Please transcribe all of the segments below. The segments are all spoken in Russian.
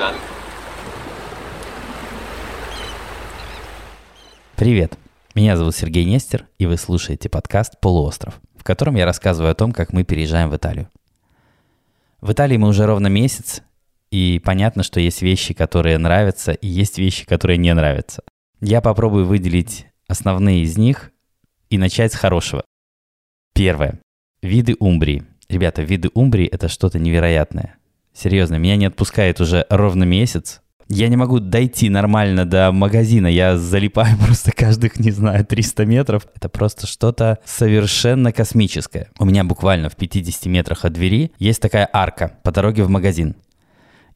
Богдан. Привет! Меня зовут Сергей Нестер, и вы слушаете подкаст «Полуостров», в котором я рассказываю о том, как мы переезжаем в Италию. В Италии мы уже ровно месяц, и понятно, что есть вещи, которые нравятся, и есть вещи, которые не нравятся. Я попробую выделить основные из них и начать с хорошего. Первое. Виды Умбрии. Ребята, виды Умбрии – это что-то невероятное. Серьезно, меня не отпускает уже ровно месяц. Я не могу дойти нормально до магазина, я залипаю просто каждых, не знаю, 300 метров. Это просто что-то совершенно космическое. У меня буквально в 50 метрах от двери есть такая арка по дороге в магазин.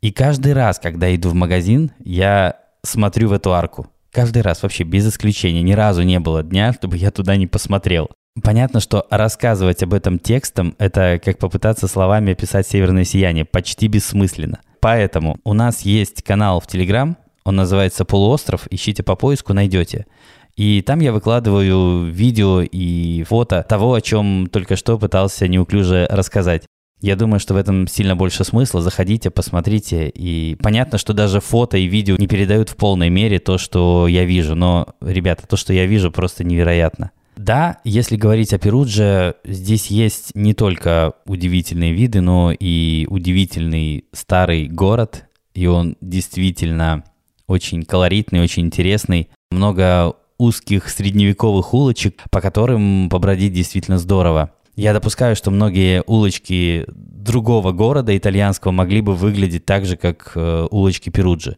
И каждый раз, когда иду в магазин, я смотрю в эту арку. Каждый раз, вообще без исключения. Ни разу не было дня, чтобы я туда не посмотрел. Понятно, что рассказывать об этом текстом – это как попытаться словами описать северное сияние. Почти бессмысленно. Поэтому у нас есть канал в Телеграм, он называется «Полуостров», ищите по поиску, найдете. И там я выкладываю видео и фото того, о чем только что пытался неуклюже рассказать. Я думаю, что в этом сильно больше смысла. Заходите, посмотрите. И понятно, что даже фото и видео не передают в полной мере то, что я вижу. Но, ребята, то, что я вижу, просто невероятно. Да, если говорить о Перудже, здесь есть не только удивительные виды, но и удивительный старый город. И он действительно очень колоритный, очень интересный. Много узких средневековых улочек, по которым побродить действительно здорово. Я допускаю, что многие улочки другого города итальянского могли бы выглядеть так же, как э, улочки Перуджи.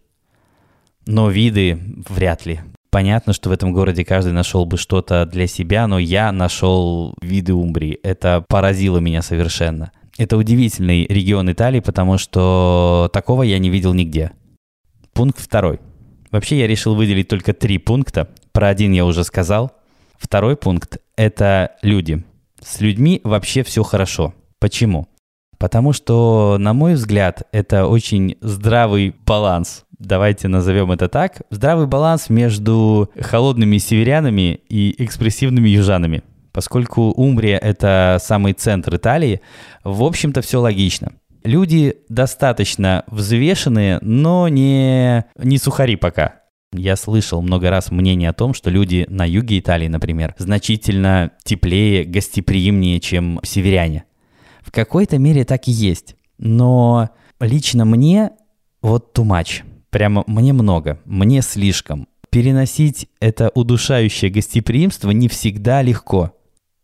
Но виды вряд ли. Понятно, что в этом городе каждый нашел бы что-то для себя, но я нашел виды Умбрии. Это поразило меня совершенно. Это удивительный регион Италии, потому что такого я не видел нигде. Пункт второй. Вообще я решил выделить только три пункта. Про один я уже сказал. Второй пункт – это люди – с людьми вообще все хорошо. Почему? Потому что, на мой взгляд, это очень здравый баланс. Давайте назовем это так. Здравый баланс между холодными северянами и экспрессивными южанами. Поскольку Умбрия — это самый центр Италии, в общем-то все логично. Люди достаточно взвешенные, но не, не сухари пока. Я слышал много раз мнение о том, что люди на юге Италии, например, значительно теплее, гостеприимнее, чем северяне. В какой-то мере так и есть. Но лично мне вот too much. Прямо мне много, мне слишком. Переносить это удушающее гостеприимство не всегда легко.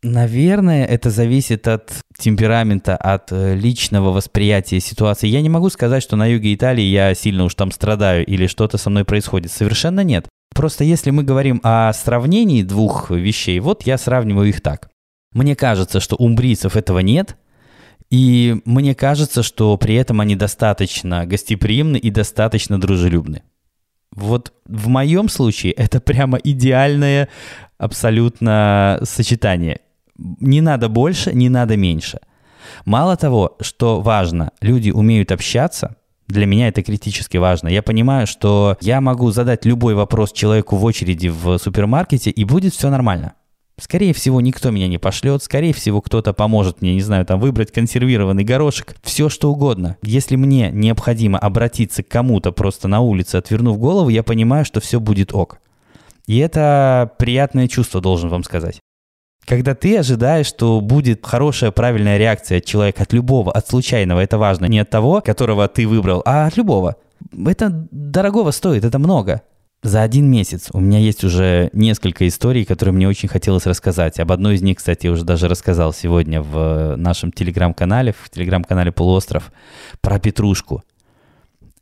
Наверное, это зависит от темперамента, от э, личного восприятия ситуации. Я не могу сказать, что на юге Италии я сильно уж там страдаю или что-то со мной происходит. Совершенно нет. Просто если мы говорим о сравнении двух вещей, вот я сравниваю их так. Мне кажется, что у умбрийцев этого нет, и мне кажется, что при этом они достаточно гостеприимны и достаточно дружелюбны. Вот в моем случае это прямо идеальное абсолютно сочетание. Не надо больше, не надо меньше. Мало того, что важно, люди умеют общаться, для меня это критически важно. Я понимаю, что я могу задать любой вопрос человеку в очереди в супермаркете, и будет все нормально. Скорее всего, никто меня не пошлет, скорее всего, кто-то поможет мне, не знаю, там выбрать консервированный горошек, все что угодно. Если мне необходимо обратиться к кому-то просто на улице, отвернув голову, я понимаю, что все будет ок. И это приятное чувство, должен вам сказать. Когда ты ожидаешь, что будет хорошая, правильная реакция от человека, от любого, от случайного, это важно, не от того, которого ты выбрал, а от любого. Это дорогого стоит, это много. За один месяц у меня есть уже несколько историй, которые мне очень хотелось рассказать. Об одной из них, кстати, я уже даже рассказал сегодня в нашем телеграм-канале, в телеграм-канале «Полуостров», про Петрушку.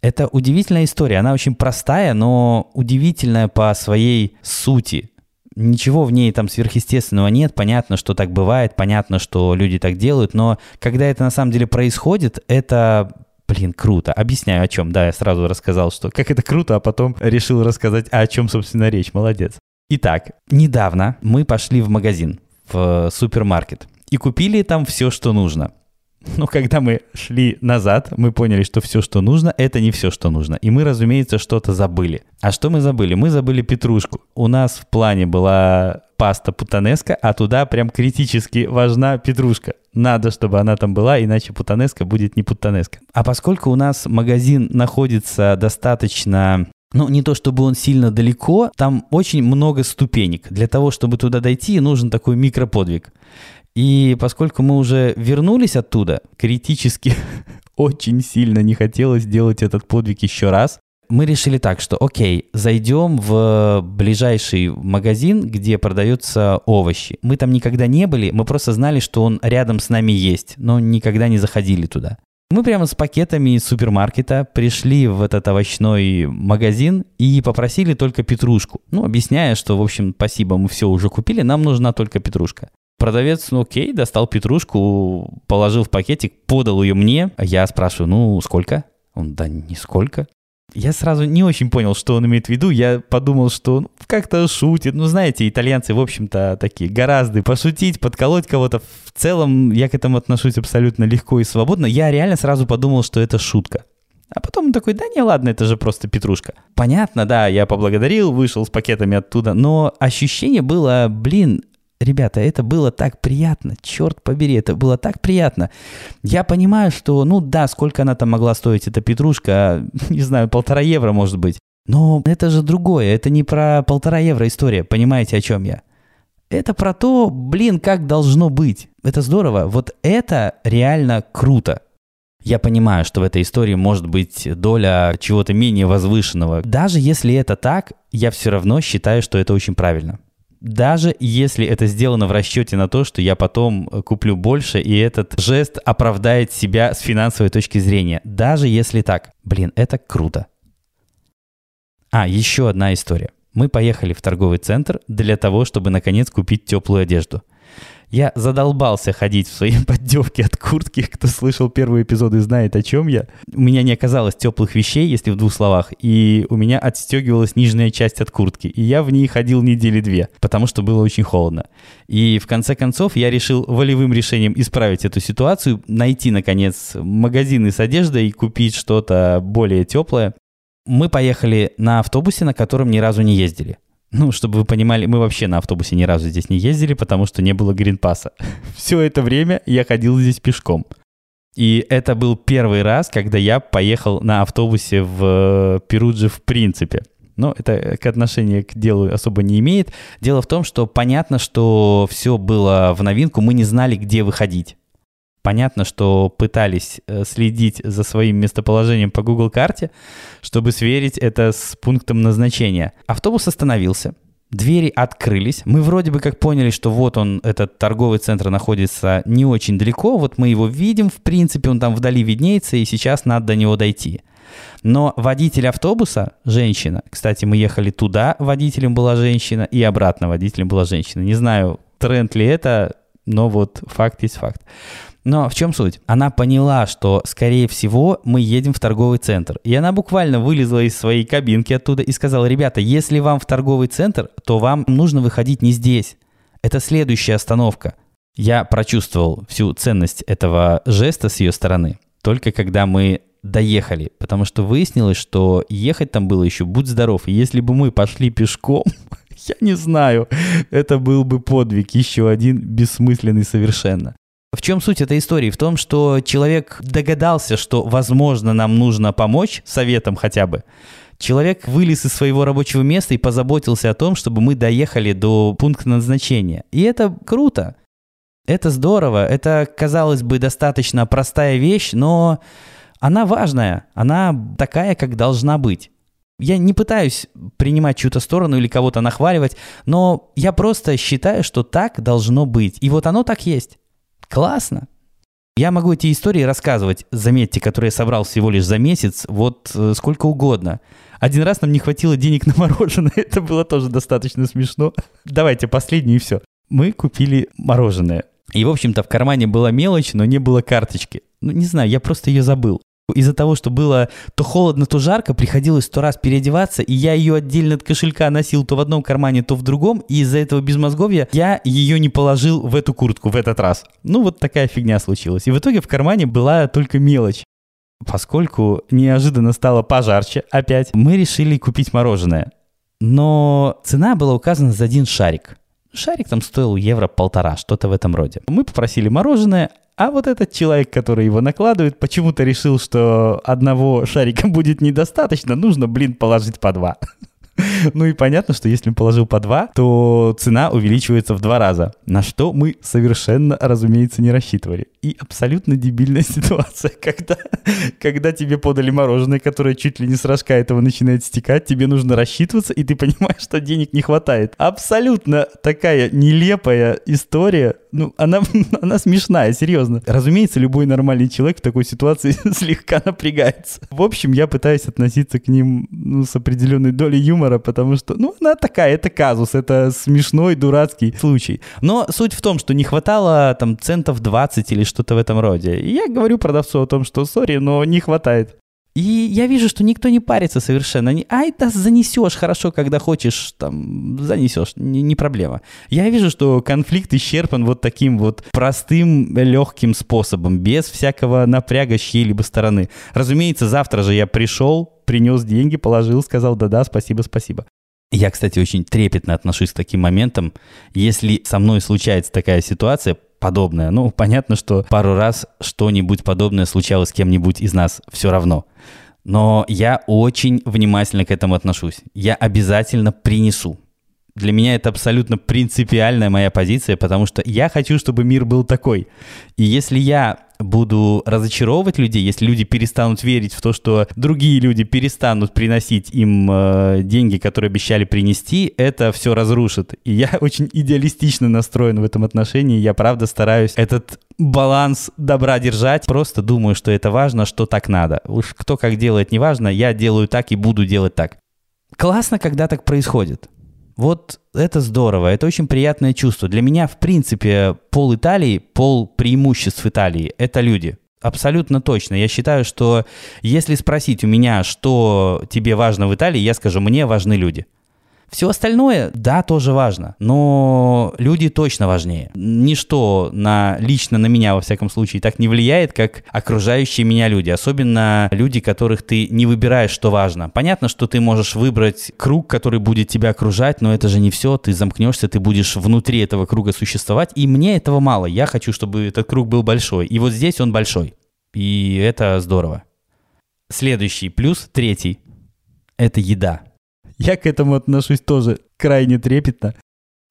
Это удивительная история. Она очень простая, но удивительная по своей сути. Ничего в ней там сверхъестественного нет. Понятно, что так бывает, понятно, что люди так делают, но когда это на самом деле происходит, это Блин, круто. Объясняю, о чем. Да, я сразу рассказал, что как это круто, а потом решил рассказать, о чем, собственно, речь. Молодец. Итак, недавно мы пошли в магазин, в супермаркет, и купили там все, что нужно. Но когда мы шли назад, мы поняли, что все, что нужно, это не все, что нужно. И мы, разумеется, что-то забыли. А что мы забыли? Мы забыли петрушку. У нас в плане была паста путанеска, а туда прям критически важна петрушка. Надо, чтобы она там была, иначе путанеска будет не путанеска. А поскольку у нас магазин находится достаточно ну, не то чтобы он сильно далеко, там очень много ступенек. Для того, чтобы туда дойти, нужен такой микроподвиг. И поскольку мы уже вернулись оттуда, критически очень сильно не хотелось делать этот подвиг еще раз, мы решили так, что окей, зайдем в ближайший магазин, где продаются овощи. Мы там никогда не были, мы просто знали, что он рядом с нами есть, но никогда не заходили туда. Мы прямо с пакетами из супермаркета пришли в этот овощной магазин и попросили только петрушку. Ну, объясняя, что, в общем, спасибо, мы все уже купили, нам нужна только петрушка. Продавец, ну окей, достал петрушку, положил в пакетик, подал ее мне. Я спрашиваю, ну сколько? Он, да нисколько. Я сразу не очень понял, что он имеет в виду. Я подумал, что он как-то шутит. Ну, знаете, итальянцы, в общем-то, такие гораздо пошутить, подколоть кого-то. В целом, я к этому отношусь абсолютно легко и свободно. Я реально сразу подумал, что это шутка. А потом он такой, да не, ладно, это же просто петрушка. Понятно, да, я поблагодарил, вышел с пакетами оттуда, но ощущение было, блин, Ребята, это было так приятно, черт побери, это было так приятно. Я понимаю, что, ну да, сколько она там могла стоить, эта петрушка, не знаю, полтора евро, может быть. Но это же другое, это не про полтора евро история, понимаете, о чем я? Это про то, блин, как должно быть. Это здорово, вот это реально круто. Я понимаю, что в этой истории может быть доля чего-то менее возвышенного. Даже если это так, я все равно считаю, что это очень правильно даже если это сделано в расчете на то, что я потом э, куплю больше, и этот жест оправдает себя с финансовой точки зрения. Даже если так. Блин, это круто. А, еще одна история. Мы поехали в торговый центр для того, чтобы наконец купить теплую одежду. Я задолбался ходить в своей поддевке от куртки. Кто слышал первые эпизоды, знает, о чем я. У меня не оказалось теплых вещей, если в двух словах, и у меня отстегивалась нижняя часть от куртки. И я в ней ходил недели две, потому что было очень холодно. И в конце концов я решил волевым решением исправить эту ситуацию, найти, наконец, магазины с одеждой и купить что-то более теплое. Мы поехали на автобусе, на котором ни разу не ездили. Ну, чтобы вы понимали, мы вообще на автобусе ни разу здесь не ездили, потому что не было гринпаса. Все это время я ходил здесь пешком. И это был первый раз, когда я поехал на автобусе в Перудже в принципе. Но это к отношению к делу особо не имеет. Дело в том, что понятно, что все было в новинку, мы не знали, где выходить. Понятно, что пытались э, следить за своим местоположением по Google карте, чтобы сверить это с пунктом назначения. Автобус остановился, двери открылись. Мы вроде бы как поняли, что вот он, этот торговый центр находится не очень далеко. Вот мы его видим, в принципе, он там вдали виднеется, и сейчас надо до него дойти. Но водитель автобуса, женщина, кстати, мы ехали туда, водителем была женщина, и обратно водителем была женщина. Не знаю, тренд ли это, но вот факт есть факт. Но в чем суть? Она поняла, что, скорее всего, мы едем в торговый центр. И она буквально вылезла из своей кабинки оттуда и сказала, ребята, если вам в торговый центр, то вам нужно выходить не здесь. Это следующая остановка. Я прочувствовал всю ценность этого жеста с ее стороны, только когда мы доехали, потому что выяснилось, что ехать там было еще будь здоров. Если бы мы пошли пешком, я не знаю, это был бы подвиг, еще один бессмысленный совершенно. В чем суть этой истории? В том, что человек догадался, что, возможно, нам нужно помочь, советом хотя бы. Человек вылез из своего рабочего места и позаботился о том, чтобы мы доехали до пункта назначения. И это круто. Это здорово. Это, казалось бы, достаточно простая вещь, но она важная. Она такая, как должна быть. Я не пытаюсь принимать чью-то сторону или кого-то нахваливать, но я просто считаю, что так должно быть. И вот оно так есть. Классно. Я могу эти истории рассказывать, заметьте, которые я собрал всего лишь за месяц, вот э, сколько угодно. Один раз нам не хватило денег на мороженое, это было тоже достаточно смешно. Давайте последнее и все. Мы купили мороженое. И, в общем-то, в кармане была мелочь, но не было карточки. Ну, не знаю, я просто ее забыл. Из-за того, что было то холодно, то жарко, приходилось сто раз переодеваться, и я ее отдельно от кошелька носил то в одном кармане, то в другом, и из-за этого безмозговья я ее не положил в эту куртку в этот раз. Ну, вот такая фигня случилась. И в итоге в кармане была только мелочь. Поскольку неожиданно стало пожарче опять, мы решили купить мороженое. Но цена была указана за один шарик. Шарик там стоил евро полтора, что-то в этом роде. Мы попросили мороженое, а вот этот человек, который его накладывает, почему-то решил, что одного шарика будет недостаточно, нужно, блин, положить по два. Ну и понятно, что если положил по 2, то цена увеличивается в два раза, на что мы совершенно, разумеется, не рассчитывали. И абсолютно дебильная ситуация, когда, когда тебе подали мороженое, которое чуть ли не с рожка этого начинает стекать, тебе нужно рассчитываться, и ты понимаешь, что денег не хватает. Абсолютно такая нелепая история, ну, она, она смешная, серьезно. Разумеется, любой нормальный человек в такой ситуации слегка напрягается. В общем, я пытаюсь относиться к ним ну, с определенной долей юмора, потому что, ну, она такая, это казус, это смешной, дурацкий случай. Но суть в том, что не хватало там центов 20 или что-то в этом роде. И я говорю продавцу о том, что, сори, но не хватает. И я вижу, что никто не парится совершенно. Ай, да занесешь хорошо, когда хочешь, там, занесешь, не, не проблема. Я вижу, что конфликт исчерпан вот таким вот простым, легким способом, без всякого напряга чьей-либо стороны. Разумеется, завтра же я пришел, принес деньги, положил, сказал да-да, спасибо, спасибо. Я, кстати, очень трепетно отношусь к таким моментам. Если со мной случается такая ситуация, подобное. Ну, понятно, что пару раз что-нибудь подобное случалось с кем-нибудь из нас все равно. Но я очень внимательно к этому отношусь. Я обязательно принесу. Для меня это абсолютно принципиальная моя позиция, потому что я хочу, чтобы мир был такой. И если я буду разочаровывать людей, если люди перестанут верить в то, что другие люди перестанут приносить им э, деньги, которые обещали принести, это все разрушит. И я очень идеалистично настроен в этом отношении. Я правда стараюсь этот баланс добра держать. Просто думаю, что это важно, что так надо. Уж кто как делает, неважно. Я делаю так и буду делать так. Классно, когда так происходит. Вот это здорово, это очень приятное чувство. Для меня, в принципе, пол Италии, пол преимуществ Италии – это люди. Абсолютно точно. Я считаю, что если спросить у меня, что тебе важно в Италии, я скажу, мне важны люди – все остальное, да, тоже важно, но люди точно важнее. Ничто на, лично на меня, во всяком случае, так не влияет, как окружающие меня люди, особенно люди, которых ты не выбираешь, что важно. Понятно, что ты можешь выбрать круг, который будет тебя окружать, но это же не все, ты замкнешься, ты будешь внутри этого круга существовать, и мне этого мало, я хочу, чтобы этот круг был большой, и вот здесь он большой, и это здорово. Следующий плюс, третий, это еда. Я к этому отношусь тоже крайне трепетно.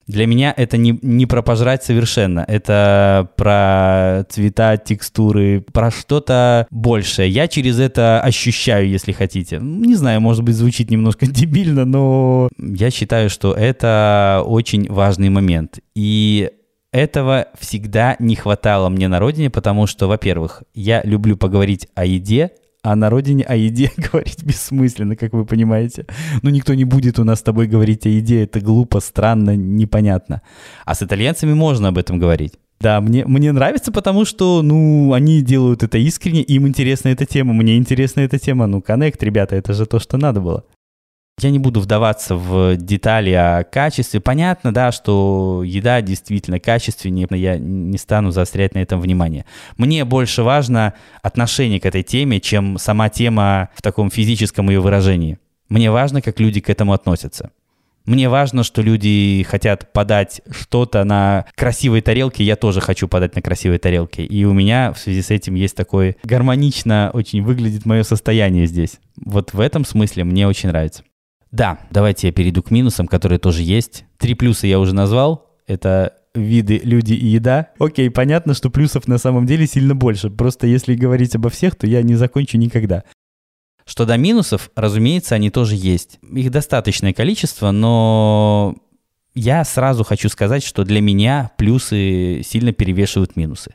Для меня это не, не про пожрать совершенно. Это про цвета, текстуры, про что-то большее. Я через это ощущаю, если хотите. Не знаю, может быть, звучит немножко дебильно, но я считаю, что это очень важный момент. И этого всегда не хватало мне на родине, потому что, во-первых, я люблю поговорить о еде, а на родине о еде говорить бессмысленно, как вы понимаете. Ну, никто не будет у нас с тобой говорить о еде, это глупо, странно, непонятно. А с итальянцами можно об этом говорить. Да, мне, мне нравится, потому что, ну, они делают это искренне, им интересна эта тема, мне интересна эта тема. Ну, коннект, ребята, это же то, что надо было. Я не буду вдаваться в детали о качестве. Понятно, да, что еда действительно качественнее, я не стану заострять на этом внимание. Мне больше важно отношение к этой теме, чем сама тема в таком физическом ее выражении. Мне важно, как люди к этому относятся. Мне важно, что люди хотят подать что-то на красивой тарелке, я тоже хочу подать на красивой тарелке. И у меня в связи с этим есть такое гармонично очень выглядит мое состояние здесь. Вот в этом смысле мне очень нравится. Да, давайте я перейду к минусам, которые тоже есть. Три плюса я уже назвал. Это виды люди и еда. Окей, понятно, что плюсов на самом деле сильно больше. Просто если говорить обо всех, то я не закончу никогда. Что до минусов, разумеется, они тоже есть. Их достаточное количество, но я сразу хочу сказать, что для меня плюсы сильно перевешивают минусы.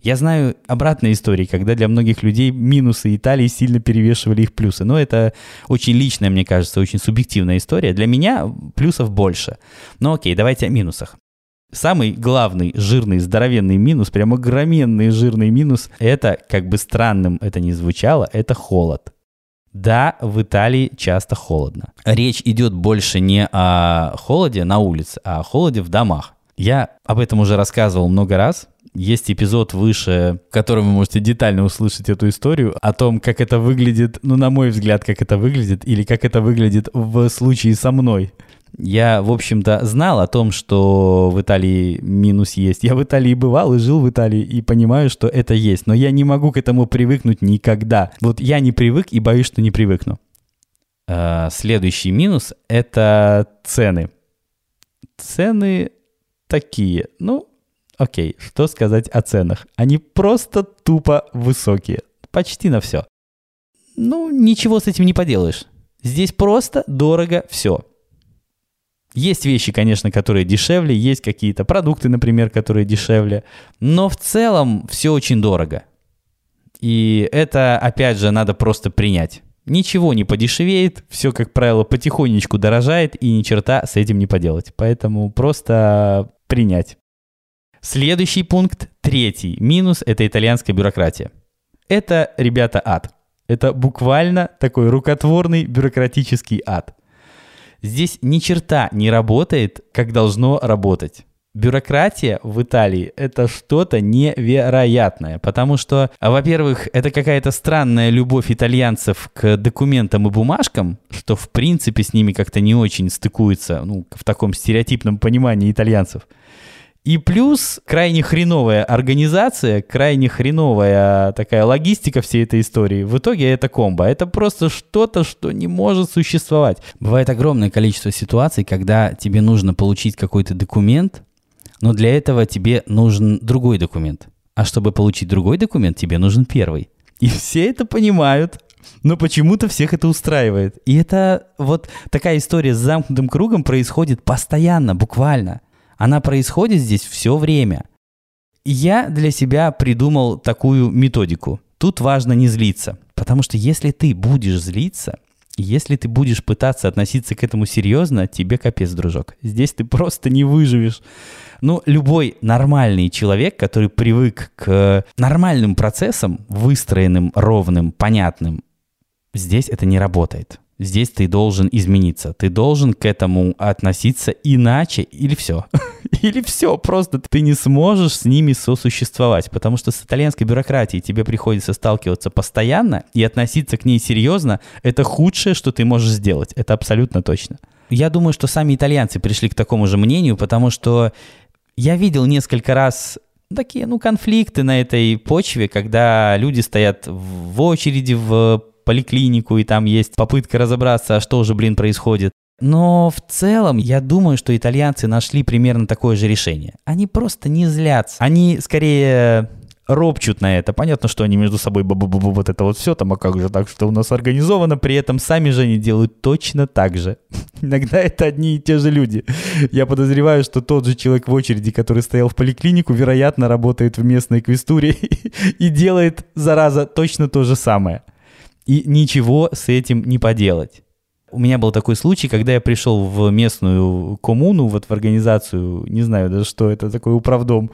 Я знаю обратные истории, когда для многих людей минусы Италии сильно перевешивали их плюсы. Но это очень личная, мне кажется, очень субъективная история. Для меня плюсов больше. Но окей, давайте о минусах. Самый главный жирный здоровенный минус, прямо огроменный жирный минус, это, как бы странным это ни звучало, это холод. Да, в Италии часто холодно. Речь идет больше не о холоде на улице, а о холоде в домах. Я об этом уже рассказывал много раз. Есть эпизод выше, в котором вы можете детально услышать эту историю о том, как это выглядит, ну, на мой взгляд, как это выглядит, или как это выглядит в случае со мной. Я, в общем-то, знал о том, что в Италии минус есть. Я в Италии бывал и жил в Италии, и понимаю, что это есть. Но я не могу к этому привыкнуть никогда. Вот я не привык и боюсь, что не привыкну. А, следующий минус — это цены. Цены такие. Ну, окей, что сказать о ценах? Они просто тупо высокие. Почти на все. Ну, ничего с этим не поделаешь. Здесь просто дорого все. Есть вещи, конечно, которые дешевле, есть какие-то продукты, например, которые дешевле, но в целом все очень дорого. И это, опять же, надо просто принять. Ничего не подешевеет, все, как правило, потихонечку дорожает, и ни черта с этим не поделать. Поэтому просто принять. Следующий пункт, третий минус, это итальянская бюрократия. Это, ребята, ад. Это буквально такой рукотворный бюрократический ад. Здесь ни черта не работает, как должно работать. Бюрократия в Италии – это что-то невероятное, потому что, во-первых, это какая-то странная любовь итальянцев к документам и бумажкам, что в принципе с ними как-то не очень стыкуется, ну, в таком стереотипном понимании итальянцев. И плюс крайне хреновая организация, крайне хреновая такая логистика всей этой истории. В итоге это комбо. Это просто что-то, что не может существовать. Бывает огромное количество ситуаций, когда тебе нужно получить какой-то документ, но для этого тебе нужен другой документ. А чтобы получить другой документ, тебе нужен первый. И все это понимают, но почему-то всех это устраивает. И это вот такая история с замкнутым кругом происходит постоянно, буквально. Она происходит здесь все время. я для себя придумал такую методику. Тут важно не злиться, потому что если ты будешь злиться, если ты будешь пытаться относиться к этому серьезно, тебе капец, дружок. Здесь ты просто не выживешь. Ну, любой нормальный человек, который привык к нормальным процессам, выстроенным, ровным, понятным, здесь это не работает. Здесь ты должен измениться. Ты должен к этому относиться иначе или все. или все. Просто ты не сможешь с ними сосуществовать. Потому что с итальянской бюрократией тебе приходится сталкиваться постоянно и относиться к ней серьезно. Это худшее, что ты можешь сделать. Это абсолютно точно. Я думаю, что сами итальянцы пришли к такому же мнению, потому что я видел несколько раз такие, ну, конфликты на этой почве, когда люди стоят в очереди в поликлинику, и там есть попытка разобраться, а что же, блин, происходит. Но в целом, я думаю, что итальянцы нашли примерно такое же решение. Они просто не злятся. Они скорее ропчут на это. Понятно, что они между собой бу -бу -бу вот это вот все там, а как же так, что у нас организовано, при этом сами же они делают точно так же. Иногда это одни и те же люди. Я подозреваю, что тот же человек в очереди, который стоял в поликлинику, вероятно, работает в местной квестуре и делает, зараза, точно то же самое и ничего с этим не поделать. У меня был такой случай, когда я пришел в местную коммуну, вот в организацию, не знаю даже, что это такой управдом,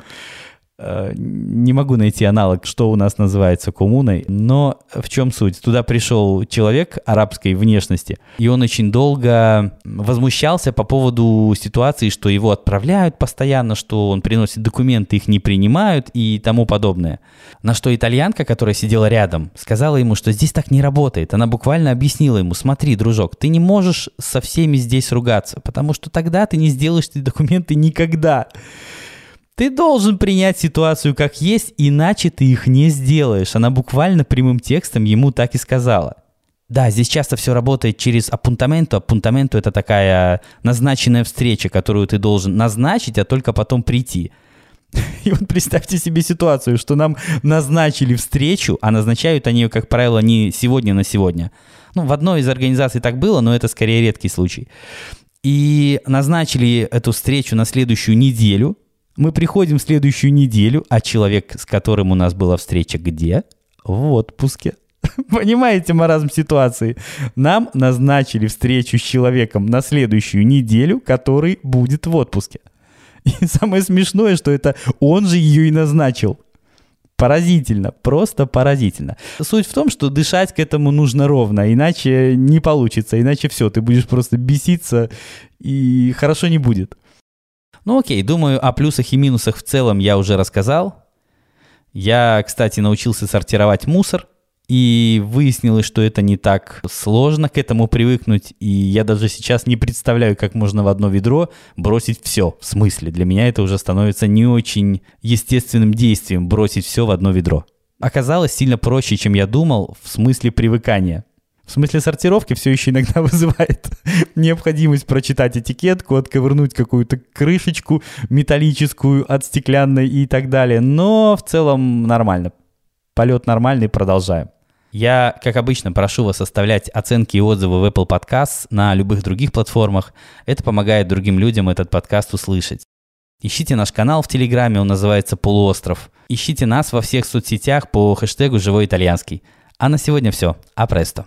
не могу найти аналог, что у нас называется коммуной, но в чем суть? Туда пришел человек арабской внешности, и он очень долго возмущался по поводу ситуации, что его отправляют постоянно, что он приносит документы, их не принимают и тому подобное. На что итальянка, которая сидела рядом, сказала ему, что здесь так не работает. Она буквально объяснила ему, смотри, дружок, ты не можешь со всеми здесь ругаться, потому что тогда ты не сделаешь эти документы никогда. Ты должен принять ситуацию как есть, иначе ты их не сделаешь. Она буквально прямым текстом ему так и сказала. Да, здесь часто все работает через апунтаменту. Апунтаменту – это такая назначенная встреча, которую ты должен назначить, а только потом прийти. И вот представьте себе ситуацию, что нам назначили встречу, а назначают они ее, как правило, не сегодня на сегодня. Ну, в одной из организаций так было, но это скорее редкий случай. И назначили эту встречу на следующую неделю, мы приходим в следующую неделю, а человек, с которым у нас была встреча, где? В отпуске. Понимаете маразм ситуации? Нам назначили встречу с человеком на следующую неделю, который будет в отпуске. И самое смешное, что это он же ее и назначил. Поразительно, просто поразительно. Суть в том, что дышать к этому нужно ровно, иначе не получится, иначе все, ты будешь просто беситься, и хорошо не будет. Ну окей, думаю, о плюсах и минусах в целом я уже рассказал. Я, кстати, научился сортировать мусор, и выяснилось, что это не так сложно к этому привыкнуть. И я даже сейчас не представляю, как можно в одно ведро бросить все. В смысле, для меня это уже становится не очень естественным действием бросить все в одно ведро. Оказалось сильно проще, чем я думал, в смысле привыкания. В смысле сортировки все еще иногда вызывает необходимость прочитать этикетку, отковырнуть какую-то крышечку металлическую от стеклянной и так далее. Но в целом нормально. Полет нормальный, продолжаем. Я, как обычно, прошу вас оставлять оценки и отзывы в Apple Podcasts на любых других платформах. Это помогает другим людям этот подкаст услышать. Ищите наш канал в Телеграме, он называется «Полуостров». Ищите нас во всех соцсетях по хэштегу «Живой итальянский». А на сегодня все. Апресто.